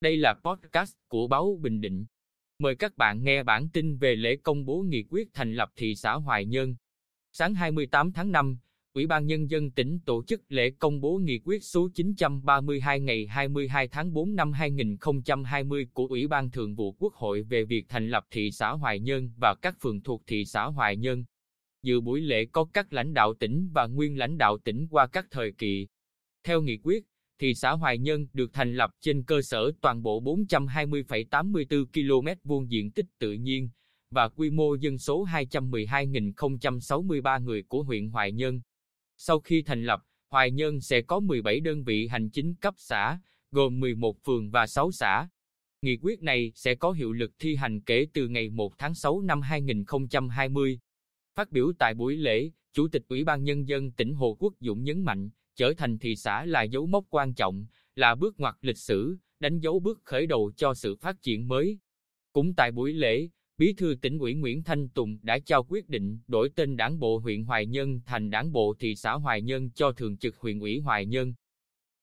Đây là podcast của báo Bình Định. Mời các bạn nghe bản tin về lễ công bố nghị quyết thành lập thị xã Hoài Nhơn. Sáng 28 tháng 5, Ủy ban Nhân dân tỉnh tổ chức lễ công bố nghị quyết số 932 ngày 22 tháng 4 năm 2020 của Ủy ban Thường vụ Quốc hội về việc thành lập thị xã Hoài Nhơn và các phường thuộc thị xã Hoài Nhơn. Dự buổi lễ có các lãnh đạo tỉnh và nguyên lãnh đạo tỉnh qua các thời kỳ. Theo nghị quyết, thị xã Hoài Nhân được thành lập trên cơ sở toàn bộ 420,84 km vuông diện tích tự nhiên và quy mô dân số 212.063 người của huyện Hoài Nhân. Sau khi thành lập, Hoài Nhân sẽ có 17 đơn vị hành chính cấp xã, gồm 11 phường và 6 xã. Nghị quyết này sẽ có hiệu lực thi hành kể từ ngày 1 tháng 6 năm 2020. Phát biểu tại buổi lễ, Chủ tịch Ủy ban Nhân dân tỉnh Hồ Quốc Dũng nhấn mạnh, trở thành thị xã là dấu mốc quan trọng, là bước ngoặt lịch sử, đánh dấu bước khởi đầu cho sự phát triển mới. Cũng tại buổi lễ, Bí thư tỉnh ủy Nguyễn Thanh Tùng đã trao quyết định đổi tên đảng bộ huyện Hoài Nhân thành đảng bộ thị xã Hoài Nhân cho thường trực huyện ủy Hoài Nhân.